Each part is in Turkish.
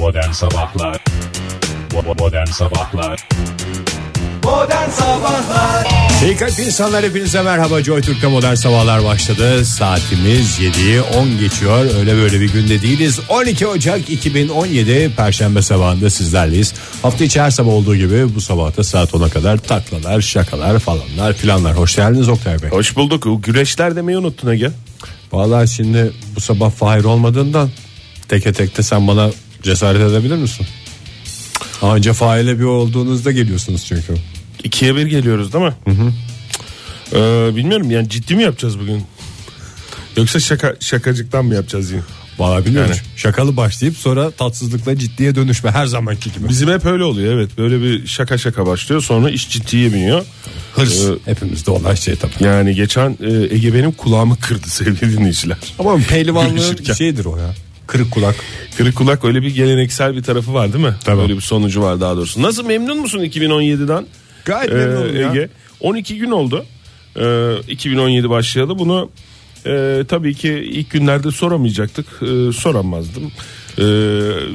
Modern Sabahlar. Modern Sabahlar. Modern Sabahlar. İyi kalp insanlar hepinize merhaba. Joy Türk'te modern sabahlar başladı. Saatimiz 7'yi 10 geçiyor. Öyle böyle bir günde değiliz. 12 Ocak 2017 Perşembe sabahında sizlerleyiz. Hafta içi her sabah olduğu gibi bu sabahta saat 10'a kadar taklalar şakalar falanlar filanlar. Hoş geldiniz Oktay Bey. Hoş bulduk. O Güreşler demeyi unuttun Ege. Vallahi şimdi bu sabah Fahir olmadığından Teke tekte sen bana cesaret edebilir misin? Anca Fahir'le bir olduğunuzda geliyorsunuz çünkü İkiye bir geliyoruz değil mi? Hı hı. Ee, bilmiyorum yani ciddi mi yapacağız bugün? Yoksa şaka şakacıktan mı yapacağız yine? Valla bilmiyorum. Yani. Şakalı başlayıp sonra tatsızlıkla ciddiye dönüşme her zamanki gibi. Bizim hep öyle oluyor evet. Böyle bir şaka şaka başlıyor sonra iş ciddiye biniyor. hırs Ee, hepimizde olan şey tabii. Yani geçen e, Ege benim kulağımı kırdı sevgili dinleyiciler. Ama pehlivanlığın Görüşürken. şeydir o ya. Kırık kulak. Kırık kulak öyle bir geleneksel bir tarafı var değil mi? Tabii. Öyle bir sonucu var daha doğrusu. Nasıl memnun musun 2017'den? Gayet Ee, memnunum ya. Ege. 12 gün oldu. Ee, 2017 başlayalı. Bunu e, tabii ki ilk günlerde soramayacaktık. Ee, soramazdım. Ee,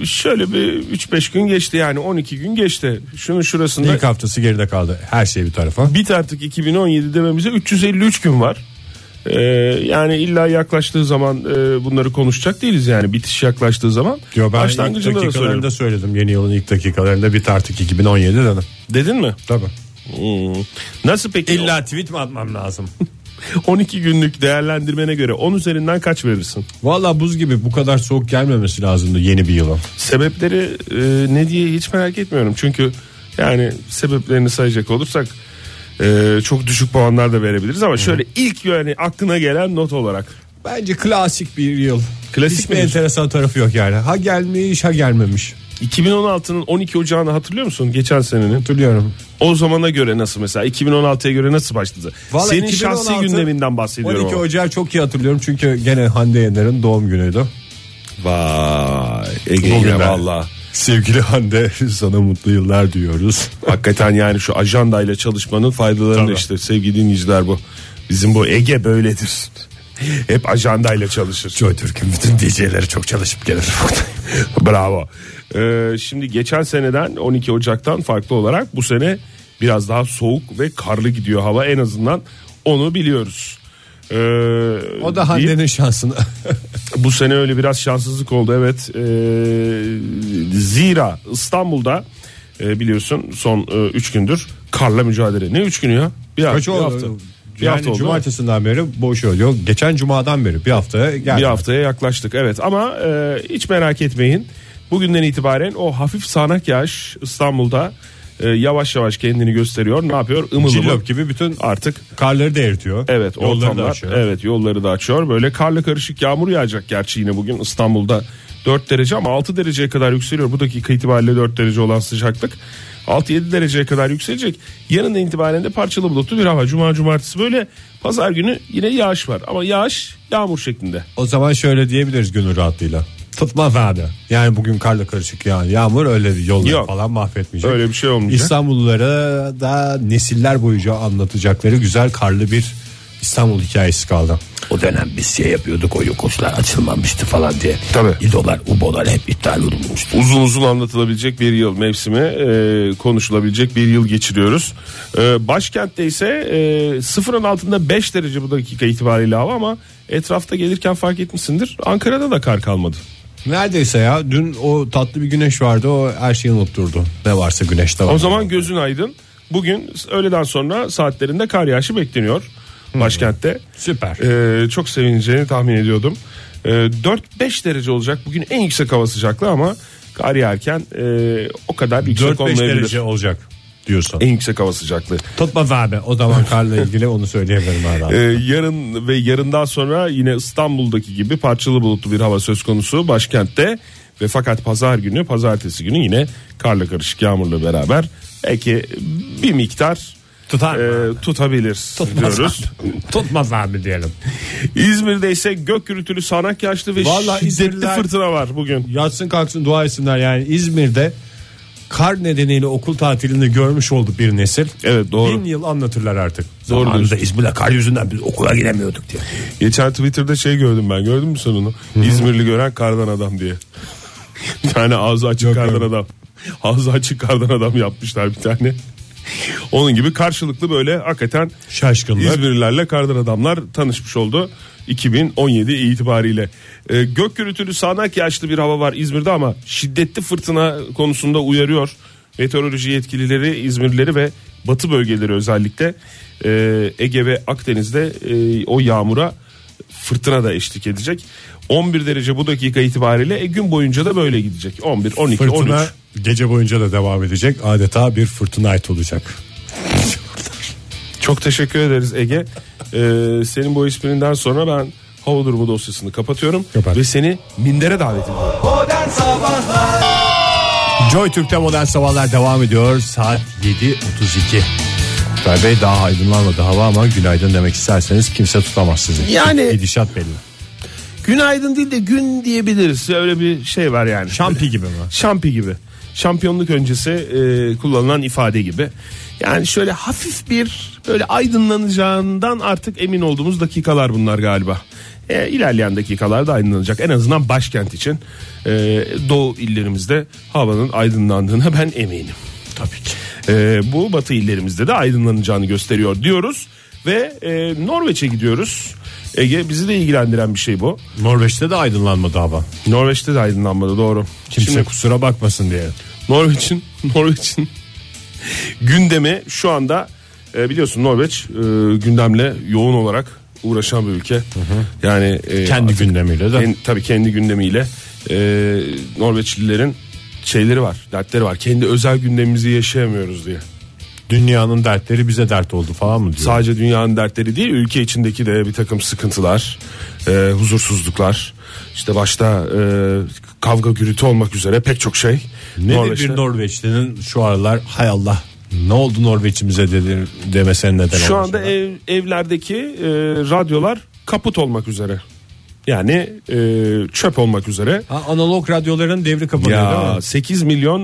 şöyle bir 3-5 gün geçti yani 12 gün geçti. Şunun şurasında İlk haftası geride kaldı. Her şey bir tarafa. bit artık 2017 dememize 353 gün var. Ee, yani illa yaklaştığı zaman e, bunları konuşacak değiliz yani bitiş yaklaştığı zaman. Diyor ben ilk dakikalarında söylüyorum. söyledim. Yeni yılın ilk dakikalarında bit artık 2017 dedim. Dedin mi? Tabii. Hmm. Nasıl peki? İlla tweet mi atmam lazım? 12 günlük değerlendirmene göre 10 üzerinden kaç verirsin? Valla buz gibi bu kadar soğuk gelmemesi lazımdı yeni bir yıla. Sebepleri e, ne diye hiç merak etmiyorum. Çünkü yani sebeplerini sayacak olursak e, çok düşük puanlar da verebiliriz ama şöyle ilk yani aklına gelen not olarak Bence klasik bir yıl. Klasik Hiçbir mi? enteresan tarafı yok yani. Ha gelmiş ha gelmemiş. 2016'nın 12 Ocağı'nı hatırlıyor musun? Geçen senenin. Hatırlıyorum. O zamana göre nasıl mesela 2016'ya göre nasıl başladı? Vallahi Senin 2016 şahsi gündeminden bahsediyorum. 12 ama. Ocağı çok iyi hatırlıyorum çünkü gene Hande Yener'in doğum günüydü. Vay Ege yine Bugünler. valla. Sevgili Hande sana mutlu yıllar diyoruz. Hakikaten yani şu ajandayla çalışmanın faydalarını Tabii. işte sevgili dinleyiciler bu. Bizim bu Ege böyledir. Hep ajandayla çalışır. Joy Türk'ün bütün DJ'leri çok çalışıp gelir. Bravo. Ee, şimdi geçen seneden 12 Ocak'tan farklı olarak bu sene biraz daha soğuk ve karlı gidiyor hava en azından onu biliyoruz. Ee, o da. Hande'nin şansını. Bu sene öyle biraz şanssızlık oldu evet. Ee, zira İstanbul'da e, biliyorsun son 3 gündür karla mücadele. Ne 3 günü ya? Bir, Kaç bir oldu? hafta. Bir yani hafta oldu. cumartesinden beri boş oluyor. Geçen cumadan beri bir haftaya geldi. Bir haftaya yaklaştık evet ama e, hiç merak etmeyin. Bugünden itibaren o hafif sağanak yağış İstanbul'da e, yavaş yavaş kendini gösteriyor. Ne yapıyor? Imıl. Cillop gibi bütün Artık karları da eritiyor. Evet Yolları da ortamlar açıyor. evet yolları da açıyor. Böyle karla karışık yağmur yağacak gerçi yine bugün İstanbul'da 4 derece ama 6 dereceye kadar yükseliyor. Bu dakika itibariyle 4 derece olan sıcaklık 6-7 dereceye kadar yükselecek. Yarından itibaren de parçalı bulutlu bir hava. Cuma cumartesi böyle pazar günü yine yağış var ama yağış yağmur şeklinde. O zaman şöyle diyebiliriz gönül rahatlığıyla. Tutmaz abi. Yani bugün karla karışık yani yağmur öyle yolları Yok. falan mahvetmeyecek. Öyle bir şey olmayacak. İstanbullulara da nesiller boyunca anlatacakları güzel karlı bir İstanbul hikayesi kaldı. O dönem biz şey yapıyorduk o yokuşlar açılmamıştı falan diye. Tabii. İdolar, ubolar hep iptal olunmuştu. Uzun uzun anlatılabilecek bir yıl mevsimi e, konuşulabilecek bir yıl geçiriyoruz. E, başkentte ise e, sıfırın altında 5 derece bu dakika itibariyle hava ama etrafta gelirken fark etmişsindir. Ankara'da da kar kalmadı. Neredeyse ya dün o tatlı bir güneş vardı o her şeyi unutturdu. Ne varsa güneşte var. O zaman gözün aydın. Bugün öğleden sonra saatlerinde kar yağışı bekleniyor başkentte. Süper. E, çok sevineceğini tahmin ediyordum. E, 4-5 derece olacak bugün en yüksek hava sıcaklığı ama kar yağarken e, o kadar yüksek 4-5 olmayabilir. derece olacak diyorsun. En yüksek hava sıcaklığı. Tutmaz abi o zaman karla ilgili onu söyleyebilirim hala. Ee, yarın ve yarından sonra yine İstanbul'daki gibi parçalı bulutlu bir hava söz konusu başkentte ve fakat pazar günü pazartesi günü yine karla karışık yağmurla beraber belki bir miktar Tutar e, tutabilir Tutmaz diyoruz. abi. Tutmaz abi diyelim. İzmir'de ise gök gürültülü sağanak yağışlı ve Vallahi şiddetli İzmirliler- fırtına var bugün. Yatsın kalksın dua etsinler yani İzmir'de kar nedeniyle okul tatilini görmüş oldu bir nesil. Evet doğru. Bin yıl anlatırlar artık. Doğru Zamanında. İzmir'de kar yüzünden biz okula giremiyorduk diye. Geçen Twitter'da şey gördüm ben gördün mü sen onu? İzmirli gören kardan adam diye. bir tane ağzı açık kardan adam. Ağzı açık kardan adam yapmışlar bir tane. Onun gibi karşılıklı böyle hakikaten Şaşkınlar. İzmirlilerle kardan adamlar tanışmış oldu. 2017 itibariyle. Ee, gök gürültülü sağanak yağışlı bir hava var İzmir'de ama şiddetli fırtına konusunda uyarıyor. Meteoroloji yetkilileri İzmirlileri ve batı bölgeleri özellikle e, Ege ve Akdeniz'de e, o yağmura fırtına da eşlik edecek. 11 derece bu dakika itibariyle e, gün boyunca da böyle gidecek. 11, 12, Fırtına 13. gece boyunca da devam edecek. Adeta bir fırtına ait olacak. Çok teşekkür ederiz Ege. Ee, senin bu esprinden sonra ben hava durumu dosyasını kapatıyorum. Kapat. Ve seni mindere davet ediyorum. Modern Sabahlar Joy Türk'te modern sabahlar devam ediyor. Saat 7.32. Oktay Bey daha aydınlanmadı hava ama günaydın demek isterseniz kimse tutamaz sizi. Yani- Gidişat belli. Günaydın değil de gün diyebiliriz. Öyle bir şey var yani. Şampi gibi mi? Şampi gibi. Şampiyonluk öncesi e, kullanılan ifade gibi. Yani şöyle hafif bir böyle aydınlanacağından artık emin olduğumuz dakikalar bunlar galiba. E, ilerleyen dakikalarda aydınlanacak. En azından başkent için e, doğu illerimizde havanın aydınlandığına ben eminim. Tabii ki. E, bu batı illerimizde de aydınlanacağını gösteriyor diyoruz. Ve e, Norveç'e gidiyoruz. Ege bizi de ilgilendiren bir şey bu. Norveç'te de aydınlanmadı hava. Norveç'te de aydınlanmadı doğru. Kimse Şimdi kusura bakmasın diye. Norveç'in Norveç'in gündemi şu anda e, biliyorsun Norveç e, gündemle yoğun olarak uğraşan bir ülke. Yani e, Kendi artık gündemiyle de. ken- tabii kendi gündemiyle e, Norveçlilerin şeyleri var, dertleri var. Kendi özel gündemimizi yaşayamıyoruz diye. Dünyanın dertleri bize dert oldu falan mı diyor. Sadece dünyanın dertleri değil, ülke içindeki de bir takım sıkıntılar, e, huzursuzluklar. İşte başta e, kavga gürültü olmak üzere pek çok şey. Ne Norveç'te- bir Norveçlinin şu aralar hay Allah ne oldu Norveç'imize dedi, demesen neden Şu anda ev, evlerdeki e, radyolar kaput olmak üzere. Yani e, çöp olmak üzere. Ha, analog radyoların devri kapanıyor değil Ya mi? 8 milyon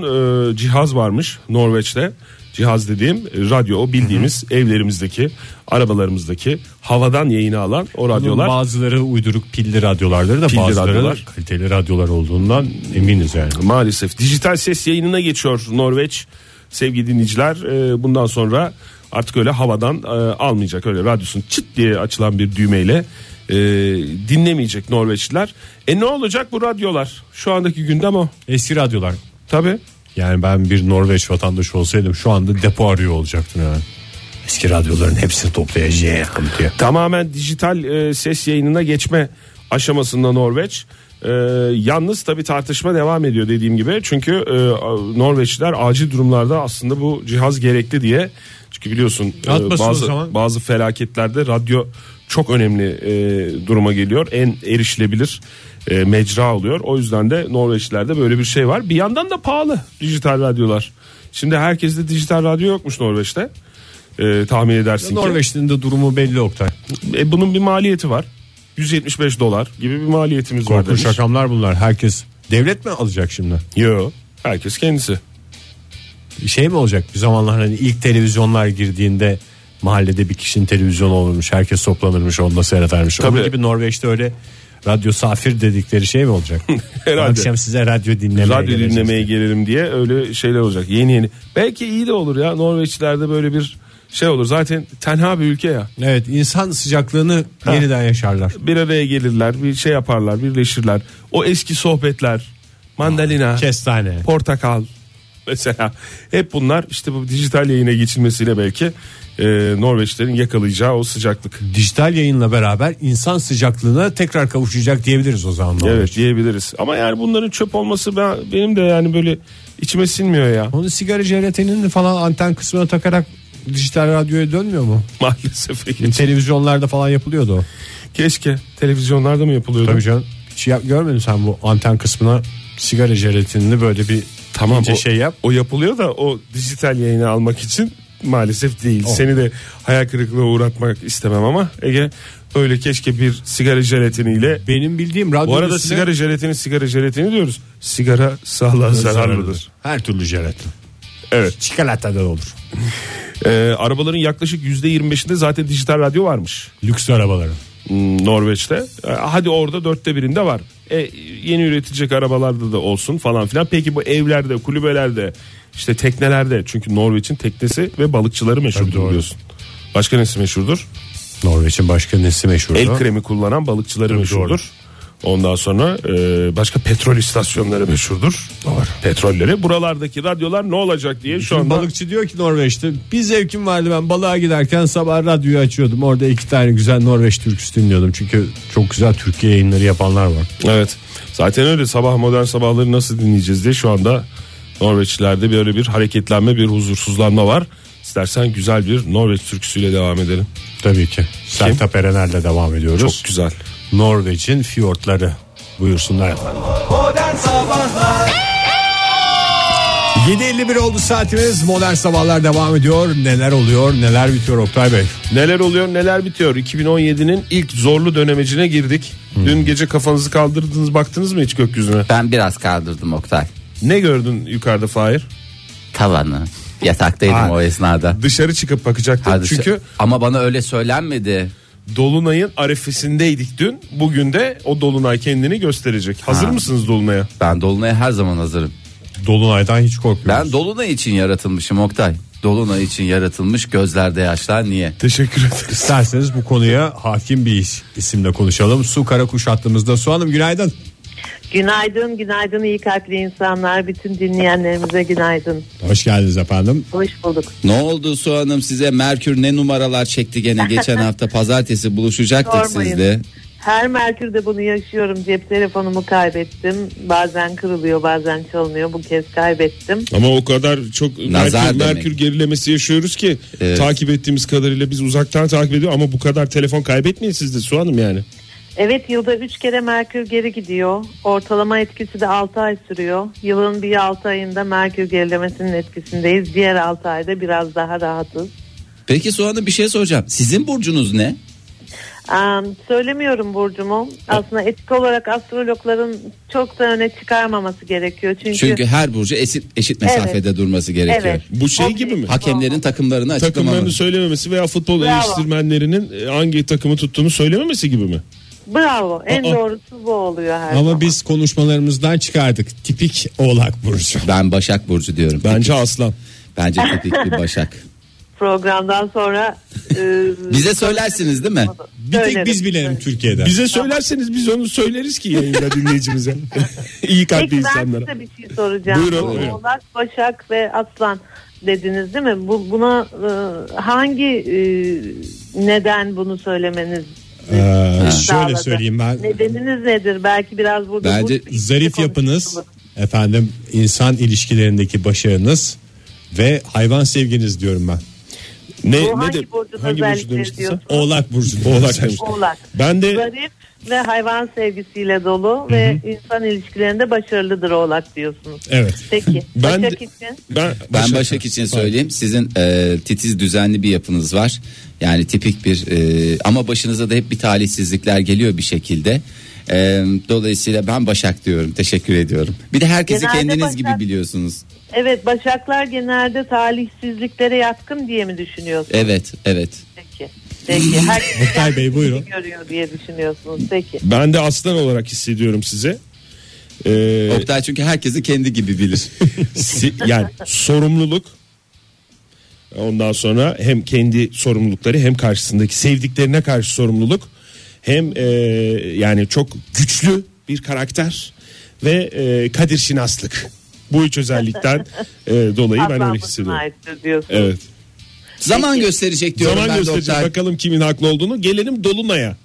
e, cihaz varmış Norveç'te. Cihaz dediğim e, radyo o bildiğimiz evlerimizdeki, arabalarımızdaki havadan yayını alan o Bunun radyolar. bazıları uyduruk pilli radyolardır da Pilli bazıları radyolar. kaliteli radyolar olduğundan eminiz yani. Maalesef dijital ses yayınına geçiyor Norveç. Sevgili dinleyiciler e, bundan sonra artık öyle havadan e, almayacak öyle radyosun çıt diye açılan bir düğmeyle e, dinlemeyecek Norveçliler. E ne olacak bu radyolar? Şu andaki gündem o. Eski radyolar. Tabi. Yani ben bir Norveç vatandaşı olsaydım şu anda depo arıyor olacaktım yani. Eski radyoların hepsini toplayacağım diye. Tamamen dijital e, ses yayınına geçme aşamasında Norveç. E, yalnız tabi tartışma devam ediyor dediğim gibi. Çünkü e, Norveçliler acil durumlarda aslında bu cihaz gerekli diye. Çünkü biliyorsun e, Atmasın o bazı zaman. bazı felaketlerde radyo çok önemli e, duruma geliyor. En erişilebilir e, mecra oluyor. O yüzden de Norveçlilerde böyle bir şey var. Bir yandan da pahalı dijital radyolar. Şimdi herkeste dijital radyo yokmuş Norveç'te. E, tahmin edersin ki. Norveç'in de durumu belli Oktay. E, bunun bir maliyeti var. 175 dolar gibi bir maliyetimiz var Korkunç demiş. rakamlar bunlar. Herkes devlet mi alacak şimdi? Yo. Herkes kendisi. Şey mi olacak bir zamanlar hani ilk televizyonlar girdiğinde mahallede bir kişinin televizyonu olurmuş. Herkes toplanırmış onda seyredermiş. Tabii. Onun gibi Norveç'te öyle radyo safir dedikleri şey mi olacak? Herhalde. Akşam size radyo dinlemeye Radyo dinlemeye gelelim diye öyle şeyler olacak. Yeni yeni. Belki iyi de olur ya. Norveçlilerde böyle bir şey olur. Zaten tenha bir ülke ya. Evet insan sıcaklığını yeniden yaşarlar. Bir araya gelirler, bir şey yaparlar, birleşirler. O eski sohbetler, mandalina, Kestane. portakal mesela hep bunlar işte bu dijital yayına geçilmesiyle belki e, Norveçlerin yakalayacağı o sıcaklık. Dijital yayınla beraber insan sıcaklığına tekrar kavuşacak diyebiliriz o zaman. Norveç. Evet diyebiliriz. Ama yani bunların çöp olması ben, benim de yani böyle içime sinmiyor ya. Onu sigara jelatinini falan anten kısmına takarak dijital radyoya dönmüyor mu? Maalesef. Televizyonlarda falan yapılıyordu o. Keşke televizyonlarda mı yapılıyordu? Tabii canım. Hiç yap, görmedin sen bu anten kısmına sigara jelatinini böyle bir Tamam o, şey yap. o yapılıyor da o dijital yayını almak için maalesef değil. Oh. Seni de hayal kırıklığına uğratmak istemem ama Ege öyle keşke bir sigara jelatiniyle Benim bildiğim radyo bu arada üstüne- sigara jelatini sigara jelatini diyoruz. Sigara sağlığa zararlıdır. Her türlü jelatin. Evet. Çikolata da olur. Ee, arabaların yaklaşık %25'inde zaten dijital radyo varmış. Lüks arabaları. Hmm, Norveç'te. Ee, hadi orada dörtte birinde var. E, yeni üretilecek arabalarda da olsun falan filan. Peki bu evlerde, kulübelerde, işte teknelerde çünkü Norveç'in teknesi ve balıkçıları meşhurdur doğru. biliyorsun. Başka nesi meşhurdur? Norveç'in başka nesi meşhur? El kremi kullanan balıkçıları meşhurdur. Ondan sonra e, başka petrol istasyonları meşhurdur. Doğru. Petrolleri. Buralardaki radyolar ne olacak diye şu Şimdi anda balıkçı diyor ki Norveç'te bir zevkim vardı ben balığa giderken sabah radyoyu açıyordum. Orada iki tane güzel Norveç türküsü dinliyordum. Çünkü çok güzel Türkiye yayınları yapanlar var. Evet. Zaten öyle sabah modern sabahları nasıl dinleyeceğiz diye şu anda Norveçlilerde böyle bir hareketlenme, bir huzursuzlanma var. İstersen güzel bir Norveç türküsüyle devam edelim. Tabii ki. Sertab Erener'le devam ediyoruz. Çok güzel. Norveç'in fiyortları buyursunlar efendim. Modern Sabahlar 7.51 oldu saatimiz modern sabahlar devam ediyor neler oluyor neler bitiyor Oktay Bey Neler oluyor neler bitiyor 2017'nin ilk zorlu dönemecine girdik Dün gece kafanızı kaldırdınız baktınız mı hiç gökyüzüne Ben biraz kaldırdım Oktay. Ne gördün yukarıda Fahir Tavanı. Yataktaydım Ha. o esnada. Dışarı çıkıp bakacaktın Hadi çünkü ama bana öyle söylenmedi. Dolunay'ın arefesindeydik dün Bugün de o Dolunay kendini gösterecek Hazır Ha. mısınız Dolunay'a Ben Dolunay'a her zaman hazırım. Dolunay'dan hiç korkmuyoruz. Ben Dolunay için yaratılmışım Oktay. Dolunay için yaratılmış gözlerde yaşlar niye? Teşekkür ederiz İsterseniz bu konuya hakim bir is- isimle konuşalım. Su Karakuş hattımızda. Su Hanım günaydın. Günaydın, günaydın iyi kalpli insanlar. Bütün dinleyenlerimize günaydın. Hoş geldiniz efendim. Hoş bulduk. Ne oldu Su Hanım size Merkür ne numaralar çekti gene geçen hafta pazartesi buluşacaktık Sormayın. sizle. Her Merkür'de bunu yaşıyorum. Cep telefonumu kaybettim. Bazen kırılıyor, bazen çalınıyor. Bu kez kaybettim. Ama o kadar çok Nazar Merkür, demek. Merkür gerilemesi yaşıyoruz ki Evet. takip ettiğimiz kadarıyla biz uzaktan takip ediyor ama bu kadar telefon kaybetmeyin siz de Su Hanım yani. Evet yılda 3 kere Merkür geri gidiyor. Ortalama etkisi de 6 ay sürüyor. Yılın bir 6 ayında Merkür gerilemesinin etkisindeyiz. Diğer 6 ayda biraz daha rahatız. Peki Su Hanım bir şey soracağım. Sizin burcunuz ne? Ee, söylemiyorum burcumu. Aslında etik olarak astrologların çok da öne çıkarmaması gerekiyor. Çünkü, Çünkü her burcu eşit, eşit mesafede durması gerekiyor. evet. Bu şey O- gibi mi? Hakemlerin takımlarını açıklamamı. Takımlarını söylememesi veya futbol Bravo. eleştirmenlerinin e, hangi takımı tuttuğunu söylememesi gibi mi? Bravo. En Aa. doğrusu bu oluyor her Ama zaman. biz konuşmalarımızdan çıkardık. Tipik oğlak burcu. Ben Başak Burcu diyorum. Bence aslan. Bence tipik bir Başak. programdan sonra e, Bize söylersiniz değil mi? Bir tek biz bilelim Türkiye'de. Bize söylerseniz biz onu söyleriz ki yayında dinleyicimize. İyi kalpli Peki ben insanlara. size bir şey soracağım. Buyurun, Bu buyurun. Oğlak, Başak ve Aslan dediniz değil mi? Bu buna e, hangi e, neden bunu söylemeniz Ee, şöyle sağladı? söyleyeyim ben. Nedeniniz nedir? Belki biraz burada Bence bilgisi Zarif yapınız, efendim insan ilişkilerindeki başarınız ve hayvan sevginiz diyorum ben. Ne, Bu ne hangi de, burcun hangi burcu demiştin sen? Oğlak burcu. Oğlak demiş. Oğlak. Ben de Zarif ve hayvan sevgisiyle dolu ve insan ilişkilerinde başarılıdır oğlak diyorsunuz. Evet. Peki. Ben Başak için ben, Ben Başak için söyleyeyim. Sizin e, titiz düzenli bir yapınız var. Yani tipik bir e, ama başınıza da hep bir talihsizlikler geliyor bir şekilde. E, dolayısıyla ben Başak diyorum. Teşekkür ediyorum. Bir de herkesi Genelde kendiniz Başak- gibi biliyorsunuz. Evet Başaklar genelde talihsizliklere yatkın diye mi düşünüyorsunuz? Evet, evet. Peki. Peki. Herkes Oktay Bey, buyurun. görüyor diye düşünüyorsunuz. Peki. ben de aslan olarak hissediyorum size. Ee, Oktay çünkü herkesi kendi gibi bilir. si- yani sorumluluk ondan sonra hem kendi sorumlulukları hem karşısındaki sevdiklerine karşı sorumluluk hem e, yani çok güçlü bir karakter ve e, kadir şinaslık bu üç özellikten e, dolayı ben öyle Aslan hissediyorum. aittir diyorsunuz. Evet. Zaman gösterecek diyorum Zaman ben gösterecek Oktay. bakalım kimin haklı olduğunu. Gelelim Dolunay'a.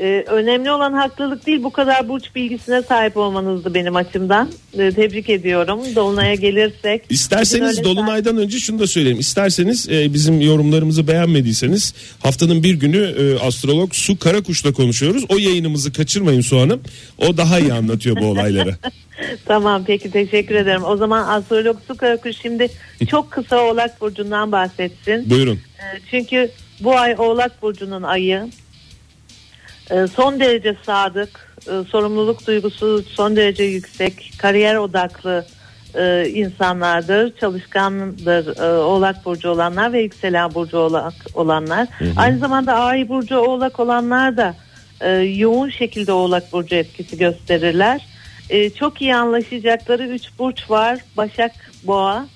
Ee, önemli olan haklılık değil bu kadar burç bilgisine sahip olmanızdı benim açımdan. Ee, tebrik ediyorum. Dolunay'a gelirsek. İsterseniz Dolunay'dan önce şunu da söyleyeyim. İsterseniz e, bizim yorumlarımızı beğenmediyseniz haftanın bir günü e, astrolog Su Karakuş'la konuşuyoruz. O yayınımızı kaçırmayın Su Hanım. O daha iyi anlatıyor bu olayları. Tamam peki teşekkür ederim. O zaman astrolog Su Karakuş şimdi çok kısa Oğlak Burcu'ndan bahsetsin. Buyurun. Ee, Çünkü bu ay Oğlak Burcu'nun ayı. Ee, Son derece sadık, e, sorumluluk duygusu son derece yüksek, kariyer odaklı e, insanlardır, çalışkandır e, Oğlak Burcu olanlar ve yükselen Burcu Oğlak olanlar. Aynı zamanda Ay Burcu Oğlak olanlar da yoğun şekilde Oğlak Burcu etkisi gösterirler. E, çok iyi anlaşacakları üç burç var. Başak, Boğa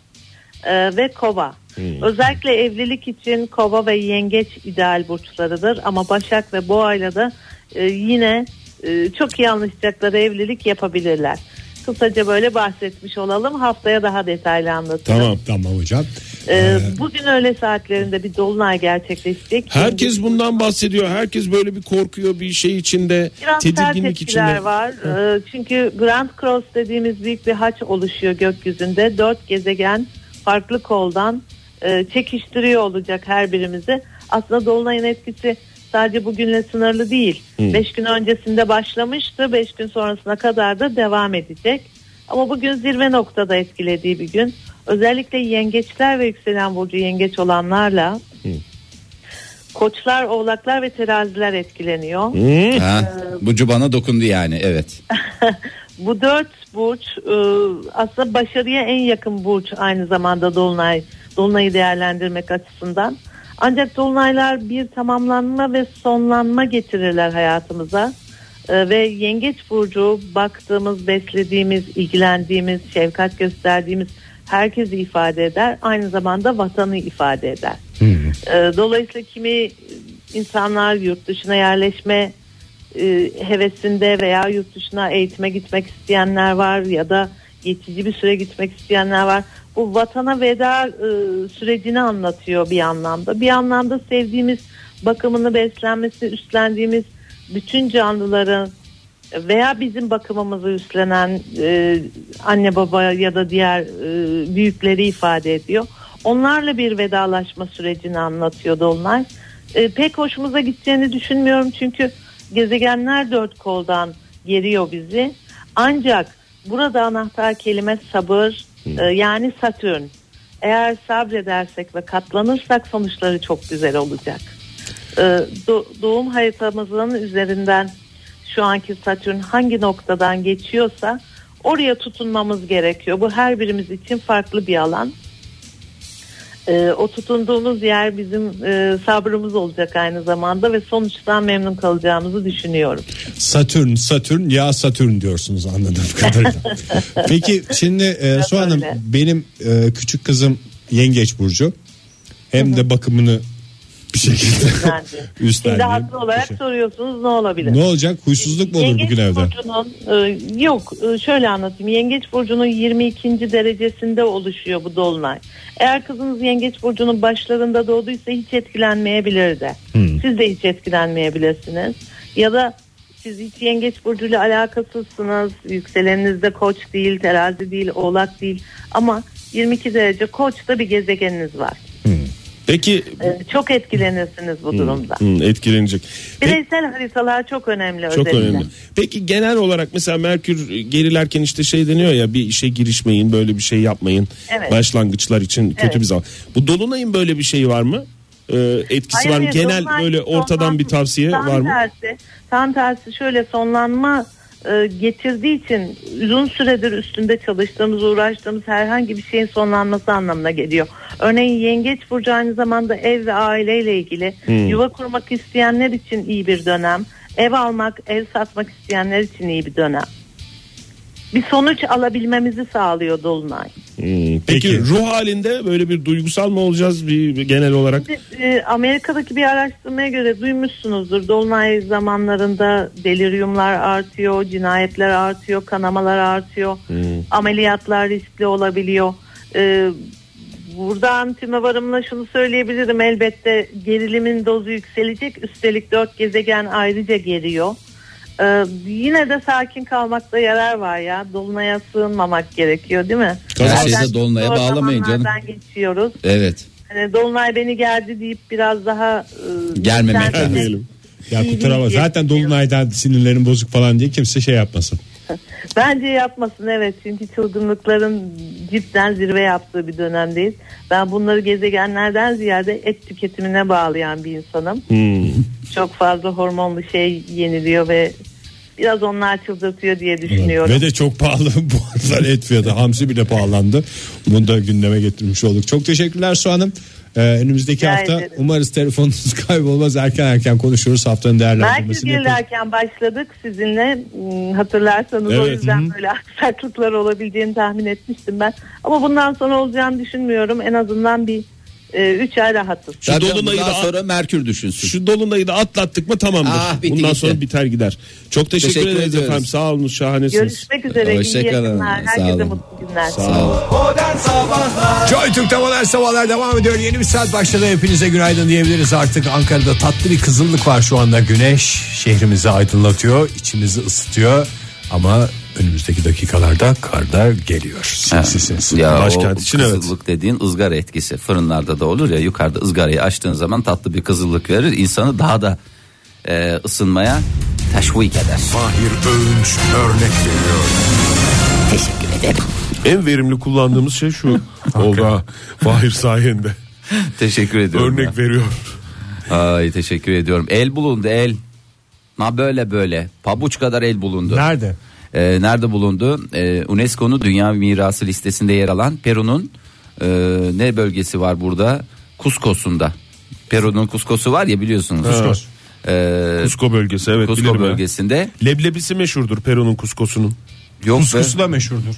e, ve Kova. Özellikle evlilik için Kova ve Yengeç ideal burçlarıdır ama Başak ve Boğa ile de e, yine e, çok iyi anlaşacakları evlilik yapabilirler. Kısaca böyle bahsetmiş olalım. Haftaya daha detaylı anlatırım. Tamam. Tamam hocam. Ee, bugün öğle saatlerinde bir dolunay gerçekleşecek. Herkes bundan bahsediyor. Herkes böyle bir korkuyor bir şey içinde. biraz Tedirginlik içinde. var. Ee, çünkü Grand Cross dediğimiz büyük bir haç oluşuyor gökyüzünde. Dört gezegen farklı koldan e, çekiştiriyor olacak her birimizi. Aslında dolunayın etkisi sadece bugünle sınırlı değil. Beş gün öncesinde başlamıştı. Beş gün sonrasına kadar da devam edecek. Ama bugün zirve noktada etkilediği bir gün. Özellikle yengeçler ve yükselen burcu yengeç olanlarla koçlar, oğlaklar ve teraziler etkileniyor. Ha, bucu bana dokundu yani evet. Bu dört burç e, aslında başarıya en yakın burç aynı zamanda dolunay dolunayı değerlendirmek açısından. Ancak dolunaylar bir tamamlanma ve sonlanma getirirler hayatımıza. E, ve yengeç burcu baktığımız, beslediğimiz, ilgilendiğimiz, şefkat gösterdiğimiz herkesi ifade eder. Aynı zamanda vatanı ifade eder. E, dolayısıyla kimi insanlar yurt dışına yerleşme e, hevesinde veya yurt dışına eğitime gitmek isteyenler var ya da geçici bir süre gitmek isteyenler var. Bu vatana veda e, sürecini anlatıyor bir anlamda. Bir anlamda sevdiğimiz bakımını beslenmesi üstlendiğimiz bütün canlıların veya bizim bakımımızı üstlenen e, anne baba ya da diğer e, büyükleri ifade ediyor. Onlarla bir vedalaşma sürecini anlatıyor Dolunay. E, pek hoşumuza gideceğini düşünmüyorum çünkü gezegenler dört koldan geriyor bizi. Ancak burada anahtar kelime sabır e, yani Satürn. Eğer sabredersek ve katlanırsak sonuçları çok güzel olacak. E, do- doğum haritamızın üzerinden şu anki Satürn hangi noktadan geçiyorsa oraya tutunmamız gerekiyor. Bu her birimiz için farklı bir alan. E, o tutunduğumuz yer bizim e, sabrımız olacak aynı zamanda ve sonuçtan memnun kalacağımızı düşünüyorum. Satürn, Satürn ya Satürn diyorsunuz anladığım kadarıyla. Peki şimdi e, Su Hanım benim e, küçük kızım Yengeç Burcu. Hem de bakımını bir şekilde Yani. Şimdi haklı olarak soruyorsunuz ne olabilir? Ne olacak? Huysuzluk mu olur Yengeç bugün evde? burcunun e, yok e, şöyle anlatayım. Yengeç burcunun 22. derecesinde oluşuyor bu dolunay. Eğer kızınız Yengeç burcunun başlarında doğduysa hiç etkilenmeyebilir de. Hmm. Siz de hiç etkilenmeyebilirsiniz. Ya da siz hiç Yengeç burcuyla alakasızsınız. Yükseleniniz Koç değil, Terazi değil, Oğlak değil ama 22 derece Koç'ta bir gezegeniniz var. Peki E, çok etkilenirsiniz bu durumda. hmm, etkilenecek. Peki, Bireysel haritalar çok önemli çok özellikle. önemli. Peki genel olarak mesela Merkür gerilerken işte şey deniyor ya bir işe girişmeyin böyle bir şey yapmayın. Evet. Başlangıçlar için kötü Evet. bir zaman. Bu dolunayın böyle bir şeyi var mı? Ee, etkisi Hayır, var mı? Genel sonlan- böyle ortadan bir tavsiye var mı? Tersi, tam tersi şöyle sonlanma e, getirdiği için uzun süredir üstünde çalıştığımız, uğraştığımız herhangi bir şeyin sonlanması anlamına geliyor. Örneğin Yengeç Burcu aynı zamanda ev ve aileyle ilgili Hmm. yuva kurmak isteyenler için iyi bir dönem. Ev almak, ev satmak isteyenler için iyi bir dönem. Bir sonuç alabilmemizi sağlıyor Dolunay. Hmm, Peki, Peki. ruh halinde böyle bir duygusal mı olacağız bir, bir genel olarak? Şimdi, e, Amerika'daki bir araştırmaya göre duymuşsunuzdur. Dolunay zamanlarında deliriumlar artıyor, cinayetler artıyor, kanamalar artıyor, ameliyatlar riskli olabiliyor. E, buradan tüme varımla şunu söyleyebilirim. Elbette gerilimin dozu yükselecek. Üstelik dört gezegen ayrıca geriyor. E, yine de sakin kalmakta yarar var ya. Dolunaya sığınmamak gerekiyor değil mi? Her şeyi de dolunaya bağlamayın canım. geçiyoruz. Evet. Hani Dolunay beni geldi deyip biraz daha e, Gelmemek lazım. Diyelim. Ya İyi kusura bakma. değil. Zaten Dolunay'dan sinirlerim bozuk falan diye kimse şey yapmasın. Bence yapmasın evet çünkü çılgınlıkların cidden zirve yaptığı bir dönemdeyiz. Ben bunları gezegenlerden ziyade et tüketimine bağlayan bir insanım. Hmm. Çok fazla hormonlu şey yeniliyor ve biraz onlar çıldırtıyor diye düşünüyorum. Ve de çok pahalı bu aralar et fiyatı. Hamsi bile pahalandı. Bunu da gündeme getirmiş olduk. Çok teşekkürler Su Hanım. Ee, önümüzdeki Rica hafta ederim. umarız telefonunuz kaybolmaz. Erken erken konuşuruz. Haftanın Merkür değerlendirmesini yapıyoruz. gelirken başladık sizinle Hmm, hatırlarsanız o Evet, yüzden böyle aksaklıklar olabileceğini tahmin etmiştim ben. Ama bundan sonra olacağını düşünmüyorum. En azından bir 3 ay rahatız. Şu Tabii dolunayı da- sonra Merkür düşünsün. Şu dolunayı da atlattık mı tamamdır. Ah, bitti Bundan gitti. sonra biter gider. Çok teşekkür, Teşekkür ederiz ediyoruz. efendim. Sağ olun şahanesiniz. Görüşmek üzere. iyi Hoşçakalın. Herkese mutlu günler. Sağ olun. Joy Türk'te modern sabahlar devam ediyor. Yeni bir saat başladı. Hepinize günaydın diyebiliriz artık. Ankara'da tatlı bir kızıllık var şu anda. Güneş şehrimizi aydınlatıyor. içimizi ısıtıyor. Ama önümüzdeki dakikalarda karlar geliyor. Sinsi sinsi. Ya Başkent o için evet. kızıllık dediğin ızgara etkisi. Fırınlarda da olur ya yukarıda ızgarayı açtığın zaman tatlı bir kızıllık verir. insanı daha da e, ısınmaya teşvik eder. Fahir Öğünç örnek veriyor. Teşekkür ederim. En verimli kullandığımız şey şu oldu ha. Fahir sayende. Teşekkür ediyorum. Örnek veriyor. ya. Ay teşekkür ediyorum. El bulundu el. Na böyle böyle. Pabuç kadar el bulundu. Nerede? Ee, nerede bulundu? Ee, UNESCO'nun Dünya Mirası listesinde yer alan Peru'nun e, ne bölgesi var burada? Cusco'sunda. Peru'nun Cusco'su var ya biliyorsunuz. Cuscos. Ee, Kusko bölgesi evet Cusco bölgesinde. Leblebisi meşhurdur Peru'nun kuskosunun. Yok be, Kuskusu da meşhurdur.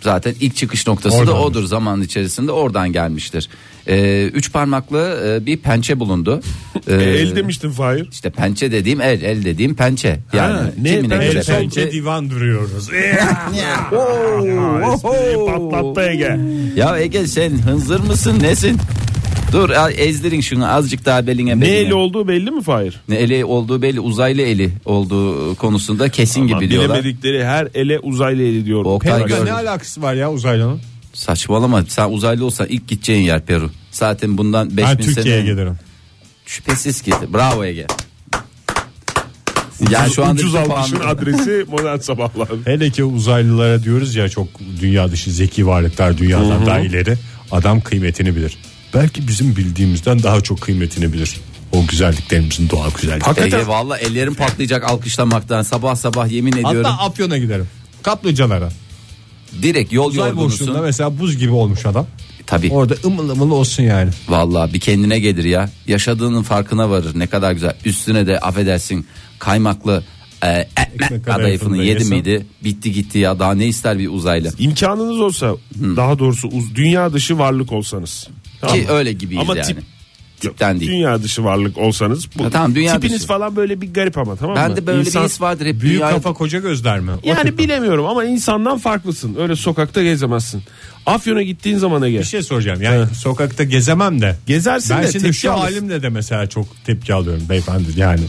zaten ilk çıkış noktası da Oradandır. odur zaman içerisinde oradan gelmiştir. Ee, üç parmaklı e, bir pençe bulundu. E, el demiştin Fahir. İşte pençe dediğim el, el dediğim pençe. Yani Ha, ne kimine pençe? göre El pençe. divan duruyoruz. Espriyi patlattı Ege. Ya Ege sen hınzır mısın nesin? Dur ezdirin şunu azıcık daha beline Ne beline. eli olduğu belli mi Fahir? Ne eli olduğu belli uzaylı eli olduğu konusunda kesin gibi diyorlar. Bilemedikleri her ele uzaylı eli diyor. Oktay ne alakası var ya uzaylının? Saçmalama sen uzaylı olsan ilk gideceğin yer Peru. Zaten bundan 5000 Ben sene Türkiye'ye gelirim. şüphesiz ki. Bravo Ege. Yani şu anda Ucuz almışın adresi modern sabahlar. Hele ki uzaylılara diyoruz ya çok dünya dışı zeki varlıklar dünyadan daha ileri. Adam kıymetini bilir. Belki bizim bildiğimizden daha çok kıymetini bilir. O güzelliklerimizin doğal güzellikleri. Ege valla ellerim patlayacak alkışlamaktan sabah sabah yemin ediyorum. Hatta Afyon'a giderim. Kaplıcalara. Direkt yol Uzay boşluğunda yorgunusun. mesela buz gibi olmuş adam. Tabii. Orada ımıl ımıl olsun yani. Valla bir kendine gelir ya. Yaşadığının farkına varır. Ne kadar güzel. Üstüne de affedersin kaymaklı e, ekmek kadayıfını kadayıfını da yedi miydi? Bitti gitti ya. Daha ne ister bir uzaylı? İmkanınız olsa daha doğrusu uz- dünya dışı varlık olsanız. Tamam Ki mı? öyle gibiyiz Ama yani. tip Tipten değil. Dünya dışı varlık olsanız bu Ha, tamam, dünya tipiniz dışı. falan böyle bir garip ama tamam mı? Bende böyle İnsan- bir his vardır hep Büyük dünya- kafa koca gözler mi? O Yani bilemiyorum ama insandan farklısın. Öyle sokakta gezemezsin. Afyon'a gittiğin zaman Ege. Bir şey soracağım. Yani sokakta gezemem de. Gezersin Ben de şimdi tepki şu alırsın. halimle de mesela çok tepki alıyorum beyefendi yani.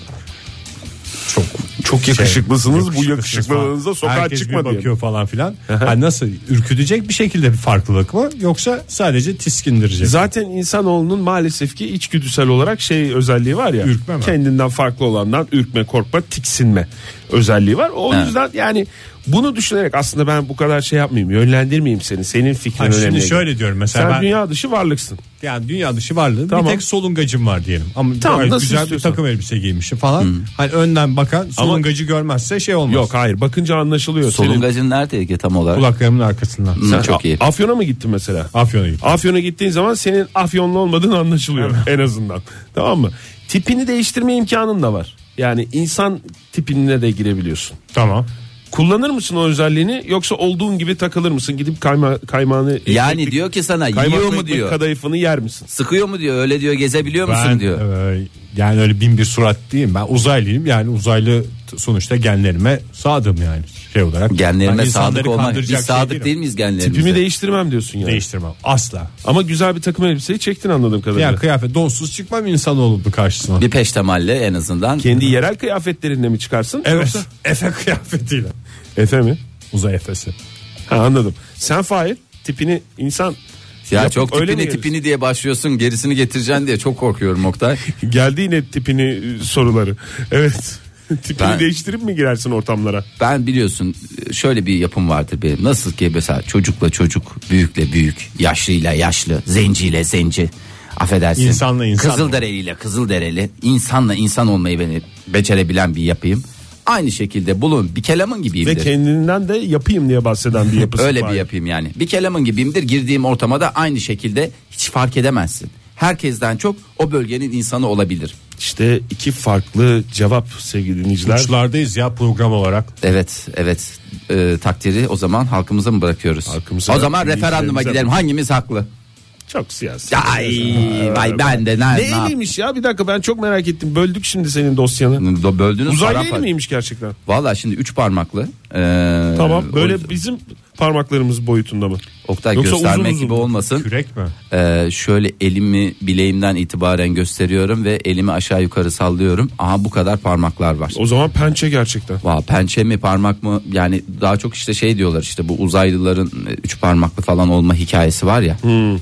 Çok Çok yakışıklısınız. Bu yakışıklısınız yakışıklılığınıza sokağa Herkes çıkma bir diye. bakıyor falan filan. hani nasıl ürkütecek bir şekilde bir farklılık mı yoksa sadece tiskindirecek? Zaten insanoğlunun maalesef ki içgüdüsel olarak şey özelliği var ya. Ürkme mi? Kendinden farklı olandan ürkme, korkma, tiksinme özelliği var. O Ha. yüzden yani bunu düşünerek aslında ben bu kadar şey yapmayayım, yönlendirmeyeyim seni. Senin fikrin Ha, şimdi önemli. şöyle diyorum mesela Sen ben- dünya dışı varlıksın. Yani dünya dışı varlığı Tamam. bir tek solungacım var diyelim. Ama Tamam, gayet nasıl güzel bir istiyorsan. takım elbise giymişim falan. Hani önden bakan solungacı görmezse şey olmaz. Yok hayır bakınca anlaşılıyor. Senin, Solungacın nerede Ege tam olarak? Kulaklarımın arkasından. Hı, Sen çok iyi. A- Afyon'a mı gittin mesela? Afyon'a gittim. Afyon'a gittiğin zaman senin Afyonlu olmadığın anlaşılıyor en azından. Tamam mı? Tipini değiştirme imkanın da var. Yani insan tipine de girebiliyorsun. Tamam. Kullanır mısın o özelliğini yoksa olduğun gibi takılır mısın? Gidip kayma, kaymağını Yani ekmek- diyor ki sana yiyor mu diyor. kadayıfını yer misin? Sıkıyor mu diyor öyle diyor gezebiliyor musun Ben diyor. e, yani öyle bin bir surat değilim. Ben uzaylıyım. Yani uzaylı sonuçta genlerime sadım yani şey olarak. Genlerime insanları sadık olmak. Biz şey sadık değilim. değil miyiz genlerimize? Tipimi değiştirmem diyorsun yani. Değiştirmem. Asla. Ama güzel bir takım elbiseyi çektin anladığım kadarıyla. Yani kıyafet donsuz çıkmam insanoğlu karşısına. Bir peştemalle en azından. Kendi yerel kıyafetlerinle mi çıkarsın? Evet. Yoksa Efe kıyafetiyle. Efe mi? Uzay efesi. Ha, anladım. Sen Fahir tipini insan Ya yapıp çok tipini gelirsin? tipini diye başlıyorsun gerisini getireceksin diye çok korkuyorum Oktay. Geldi yine tipini e, soruları. Evet. Tipini Ben- değiştirip mi girersin ortamlara? Ben biliyorsun şöyle bir yapım vardır benim. Nasıl ki mesela çocukla çocuk, büyükle büyük, yaşlıyla yaşlı, zenciyle zenci. Affedersin. İnsanla insan. Kızılderiliyle kızılderili, insanla insan olmayı beni becerebilen bir yapayım. Aynı şekilde bulun bir kelamın Ve gibiyimdir. kendinden de yapayım diye bahseden bir yapısı Öyle Fahir. bir yapayım yani. Bir kelamın gibiyimdir. Girdiğim ortama da aynı şekilde hiç fark edemezsin. herkesten çok o bölgenin insanı olabilir. İşte iki farklı cevap sevgili dinleyiciler. Uçlardayız ya program olarak. Evet evet Ee, takdiri o zaman halkımıza mı bırakıyoruz? Halkımıza o zaman referanduma gidelim hangimiz haklı? Çok siyasi. Ay vay ben de ne, Ne eliymiş ya bir dakika ben çok merak ettim. Böldük şimdi senin dosyanı. Do- Böldünüz Uzaylı paramparça. eli miymiş gerçekten? Valla şimdi üç parmaklı. Ee, Tamam böyle o- bizim parmaklarımız boyutunda mı? Oktay Yoksa göstermek uzun uzun gibi mu? olmasın. Kürek mi? Ee, şöyle elimi bileğimden itibaren gösteriyorum ve elimi aşağı yukarı sallıyorum. Aha bu kadar parmaklar var. O zaman pençe gerçekten. Valla pençe mi parmak mı yani daha çok işte şey diyorlar işte bu uzaylıların üç parmaklı falan olma hikayesi var ya. Hmm.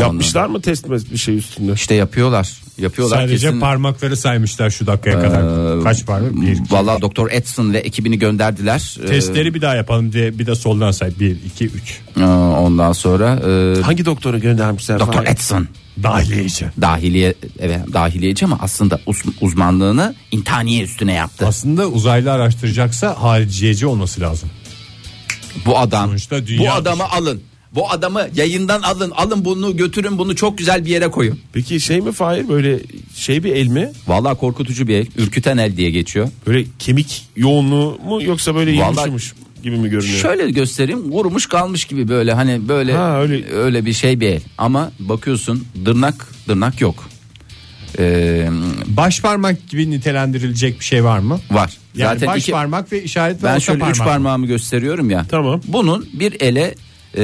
Yapmışlar mı test bir şey üstünde? İşte yapıyorlar. Yapıyorlar Sadece kesin. parmakları saymışlar şu dakikaya kadar. Kaç parmak? Bir, iki. Valla Doktor Edson ve ekibini gönderdiler. Ee, Testleri bir daha yapalım diye bir de soldan say. 1, 2, 3. e, ondan sonra e, Hangi doktora göndermişler? Doktor? Edson Dahiliyeci. dahiliye evet dahiliyeci ama aslında uz- uzmanlığını intihaniye üstüne yaptı. Aslında uzaylı araştıracaksa hariciyeci olması lazım. Bu adam Sonuçta dünya bu adamı alın. Bu adamı yayından alın. Alın bunu götürün bunu çok güzel bir yere koyun. Peki şey mi Fahir böyle şey bir el mi? Vallahi korkutucu bir el. Ürküten el diye geçiyor. Böyle kemik yoğunluğu mu yoksa böyle yumuşamış gibi mi görünüyor? Şöyle göstereyim. Vurmuş kalmış gibi böyle hani böyle Ha, öyle. öyle. bir şey bir el. Ama bakıyorsun dırnak dırnak yok. Ee, Baş parmak gibi nitelendirilecek bir şey var mı? var. Yani Zaten baş iki, parmak ve işaret ve ben orta şöyle parmak. üç parmağımı gösteriyorum ya. Tamam. Bunun bir ele e,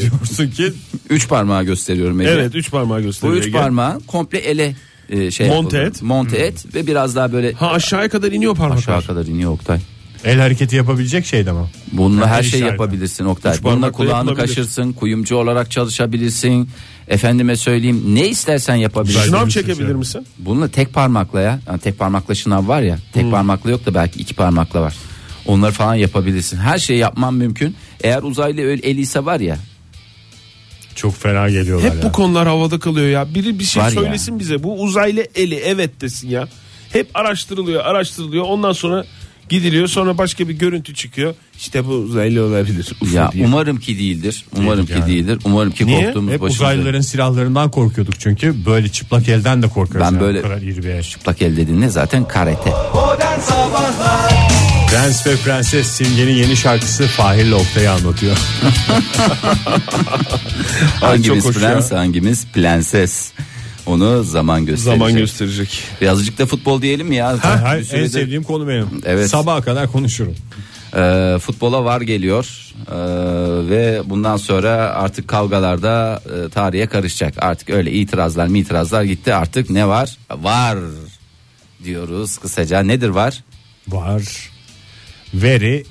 Diyorsun ki üç parmağı gösteriyorum. Ege. Evet üç parmağı Bu gösteriyor. üç Ege. parmağı komple ele e, şey Monte yapıldı. et. Monte et ve biraz daha böyle Ha aşağıya kadar iniyor parmaklar. aşağı kadar iniyor Oktay. el hareketi yapabilecek şey de mi? Bununla her el şey işareti. yapabilirsin Oktay. Üç Bununla parmakla kulağını yapılabilir. kaşırsın, kuyumcu olarak çalışabilirsin. Efendime söyleyeyim ne istersen yapabilirsin. Şınav çekebilir misin? Bununla tek parmakla ya. Yani tek parmakla şınav var ya. Tek Hmm. parmakla yok da belki iki parmakla var. Onları falan yapabilirsin. Her şeyi yapman mümkün. Eğer uzaylı el, el ise var ya. Çok fena geliyorlar Hep ya. bu konular havada kalıyor ya. Biri bir şey Var ya. söylesin bize. Bu uzaylı eli evet desin ya. Hep araştırılıyor, araştırılıyor. Ondan sonra gidiliyor. Sonra başka bir görüntü çıkıyor. İşte bu uzaylı olabilir. UFO Ya diye. umarım ki değildir. Umarım yani. ki değildir. Umarım ki Niye? korktuğumuz Hep başımıza. uzaylıların silahlarından korkuyorduk çünkü böyle çıplak elden de korkarız. Ben yani. böyle- Bu kadar iri bir el. Çıplak el dediğin ne zaten karate. Modern Sabahlar Prens ve Prenses Simge'nin yeni şarkısı Fahir'le Oktay'ı anlatıyor. Hangimiz çok prens ya. hangimiz prenses. Onu zaman gösterecek. zaman gösterecek. Birazcık da futbol diyelim ya? Hayır, Bir en sevdiğim konu benim. Evet. Sabaha kadar konuşurum. e, futbola var geliyor E, ve bundan sonra artık kavgalarda e, tarihe karışacak. Artık öyle itirazlar mi itirazlar gitti artık ne var? Var diyoruz kısaca. Nedir var? Var. Very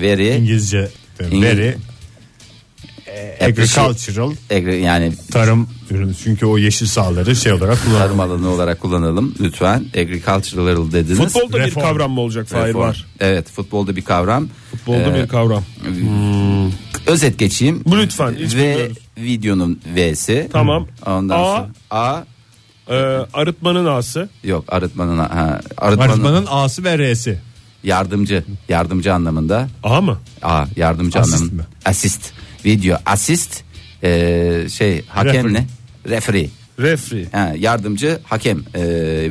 Veri İngilizce. İngiliz- Very agricultural egre- yani tarım ürünü. Çünkü o yeşil sahaları şey olarak kullanılır. tarım alanı olarak kullanalım lütfen. Agricultural dediniz. Futbolda bir Reform. kavram mı olacak? Fahir Reform. var. Evet futbolda bir kavram. Futbolda Ee, bir kavram. Özet geçeyim. Bu lütfen, hiç Ve bilmiyoruz. videonun V'si. Tamam. Ondan A. sonra A Ee, arıtmanın ağası. yok arıtmanın ha, arıtmanın, Arıtmanın A'sı ve R'si. Yardımcı yardımcı anlamında. A mı? A yardımcı Asist anlamında. mi? Asist. Video asist ee, şey hakem Referee. ne? Referee. Refri. Ha, yardımcı hakem e,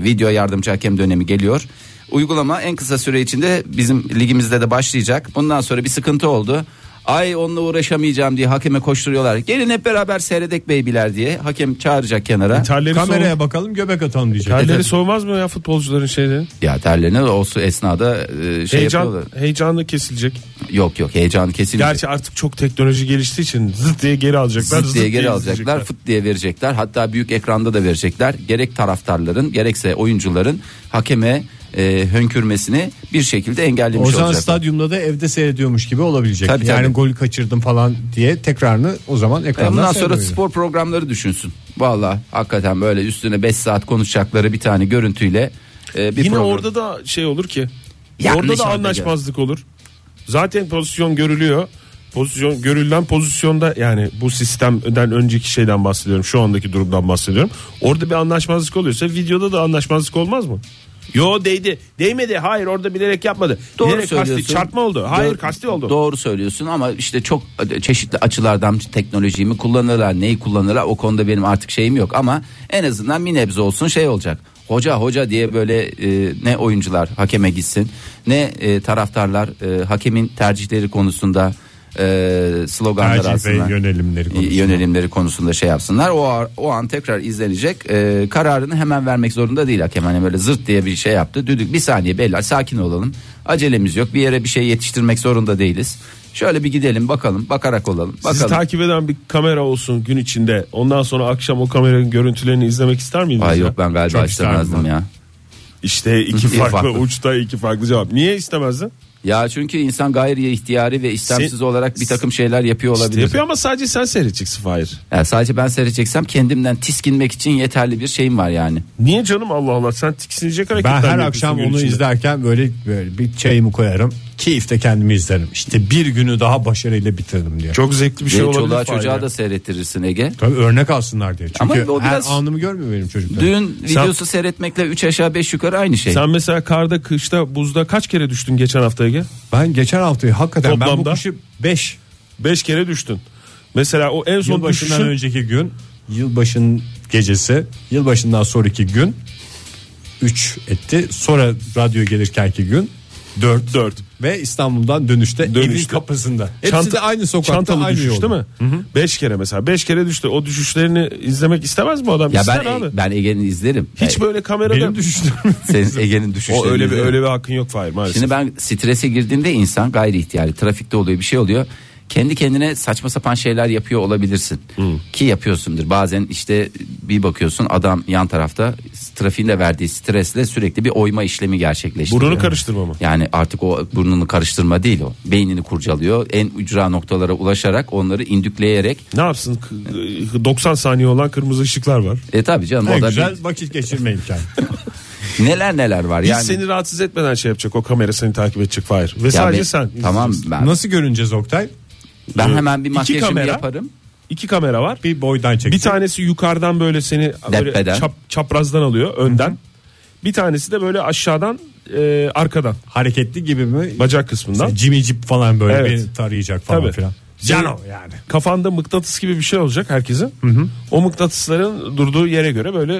video yardımcı hakem dönemi geliyor. Uygulama en kısa süre içinde bizim ligimizde de başlayacak. Bundan sonra bir sıkıntı oldu. Ay onunla uğraşamayacağım diye hakeme koşturuyorlar. Gelin hep beraber seyredek beybiler diye hakem çağıracak kenara. Terleri, Kameraya soğum- bakalım göbek atalım diyecek. terleri soğumaz mı ya futbolcuların şeyleri? Ya terlerine o su esnada e, şey Heyecan, yapıyorlar. heyecanı kesilecek. Yok yok heyecan kesinlikle. Gerçi artık çok teknoloji geliştiği için zıt diye geri alacaklar. Zıt diye geri alacaklar, fıt diye verecekler. Hatta büyük ekranda da verecekler. Gerek taraftarların, gerekse oyuncuların hakeme e, hönkürmesini bir şekilde engellemiş O zaman olacaklar. stadyumda da evde seyrediyormuş gibi olabilecek. Tabii, yani tabii. golü kaçırdım falan diye tekrarını o zaman E, ekrandan Bundan sonra spor programları düşünsün. Valla hakikaten böyle üstüne 5 saat konuşacakları bir tane görüntüyle e, bir Yine program. orada da şey olur ki. Yanlış orada da anlaşmazlık olur. Zaten pozisyon görülüyor. Pozisyon görülen pozisyonda yani bu sistemden önceki şeyden bahsediyorum. Şu andaki durumdan bahsediyorum. Orada bir anlaşmazlık oluyorsa videoda da anlaşmazlık olmaz mı? Yo değdi. Değmedi. Hayır orada bilerek yapmadı. Doğru bilerek kasti. söylüyorsun. Çarpma oldu. Hayır Doğru- kasti oldu. Doğru söylüyorsun ama işte çok çeşitli açılardan teknolojiyi mi kullanırlar, neyi kullanırlar o konuda benim artık şeyim yok ama en azından bir nebze olsun şey olacak. Hoca hoca diye böyle e, ne oyuncular hakeme gitsin ne e, taraftarlar e, hakemin tercihleri konusunda e, sloganlar Tercih alsınlar. yönelimleri konusunda. yönelimleri konusunda şey yapsınlar. O o an tekrar izlenecek. E, kararını hemen vermek zorunda değil hakem. Hani böyle zırt diye bir şey yaptı. Düdük bir saniye belli sakin olalım. Acelemiz yok. Bir yere bir şey yetiştirmek zorunda değiliz. Şöyle bir gidelim bakalım. Bakarak olalım. Sizi Bakalım. takip eden bir kamera olsun gün içinde. Ondan sonra akşam o kameranın görüntülerini izlemek ister miydiniz? Ay ya? yok ben galiba Çok istemezdim ya. İşte iki İki farklı, farklı. uçta iki farklı cevap. Niye istemezdin? Ya çünkü insan gayri ihtiyari ve istemsiz Sen- olarak bir takım şeyler yapıyor İşte olabilir. yapıyor ama sadece sen seyredeceksin Fahir. Yani sadece ben seyredeceksem kendimden tiskinmek için yeterli bir şeyim var yani. Niye canım Allah Allah sen tiksinecek hareketler Ben mi her yapıyorsun akşam gün onu içinde? izlerken böyle, böyle bir çayımı koyarım. Keyifte kendimi izlerim. İşte bir günü daha başarıyla bitirdim diyor. Çok zevkli bir şey Ve olabilir. çoluğa çocuğa da seyrettirirsin Ege. Tabii örnek alsınlar diye. Çünkü Ama o her biraz- anımı görmüyor benim çocuklar. Düğün videosu seyretmekle 3 aşağı 5 yukarı aynı şey. Sen mesela karda, kışta, buzda kaç kere düştün geçen hafta Ege? Ben geçen haftayı hakikaten ben bu Toplamda? kışı 5 Beş kere düştün. Mesela o en son yılbaşından düşüşün önceki gün yılbaşının gecesi yılbaşından sonraki gün 3 etti. Sonra radyo gelirkenki gün 4 Dört. ve İstanbul'dan dönüşte, evin Dönüşte. kapısında. Hepsi Çanta- de aynı sokakta çantalı aynı düşüş yolda. değil mi? Beş kere mesela. Beş kere düştü. O düşüşlerini izlemek istemez mi adam? ya İster ben abi. ben Ege'nin izlerim. Hiç Yani böyle kamerada Benim düşüşlerim. senin Ege'nin düşüşlerini o öyle bir izlerim. öyle bir hakkın yok Fahir maalesef. Şimdi ben strese girdiğimde insan gayri ihtiyari trafikte oluyor bir şey oluyor. Kendi kendine saçma sapan şeyler yapıyor olabilirsin. Ki yapıyorsundur. Bazen işte bir bakıyorsun adam yan tarafta trafiğin de verdiği stresle sürekli bir oyma işlemi gerçekleştiriyor. Burnunu karıştırma mı? Yani artık o burnunu karıştırma değil o. Beynini kurcalıyor. En ücra noktalara ulaşarak onları indükleyerek. Ne yapsın? K- 90 saniye olan kırmızı ışıklar var. E tabi canım En o da güzel vakit geçirme imkanı. bir- neler neler var Hiç yani. seni rahatsız etmeden şey yapacak. O kamera seni takip edecek Fahir. Ve Ya sadece ben- sen. Tamam ben, Nasıl görüneceğiz Oktay? Ben hemen bir İki makyajımı kamera. yaparım. İki kamera var. Bir boydan çekecek. Bir tanesi yukarıdan böyle seni böyle çap, çaprazdan alıyor önden. Bir tanesi de böyle aşağıdan e, arkadan hareketli gibi mi? bacak kısmından. Mesela Jimmy Jeep falan böyle Evet. beni tarayacak falan Tabii. filan. Cano yani. Kafanda mıknatıs gibi bir şey olacak herkesin. O mıknatısların durduğu yere göre böyle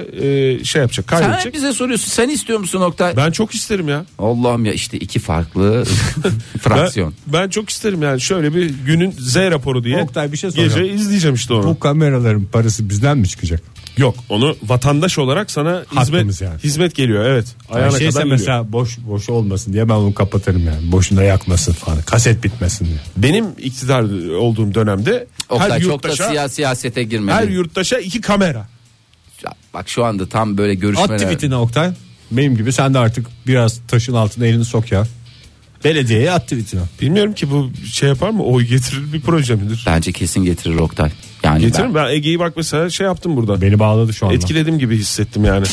e, şey yapacak Sen hep kaydedecek. bize soruyorsun sen istiyor musun Oktay? Ben çok isterim ya. Allah'ım ya işte iki farklı fraksiyon. Ben, ben çok isterim yani şöyle bir günün Z raporu diye. Oktay, bir şey Gece soracağım. izleyeceğim işte onu. Bu kameraların parası bizden mi çıkacak? Yok onu vatandaş olarak sana Hakkımız hizmet yani. hizmet geliyor evet. Yani Ayağına şeyse kadar geliyor. mesela boş boş olmasın diye ben onu kapatırım yani. Boşuna yakmasın falan. Kaset bitmesin diye. Benim iktidar olduğum dönemde Oktay her çok da yurttaşa siya, siyasete girmedi. her yurttaşa iki kamera. Ya Bak şu anda tam böyle görüşmeler. At tweetini Oktay. Benim gibi sen de artık biraz taşın altına elini sok ya. Belediyeye at tweetini. Bilmiyorum ki bu şey yapar mı? Oy getirir bir proje midir? Bence kesin getirir Oktay. Yani Getirir ben- mi? Ben Ege'yi bak mesela şey yaptım burada. Beni bağladı şu anda. Etkiledim gibi hissettim yani.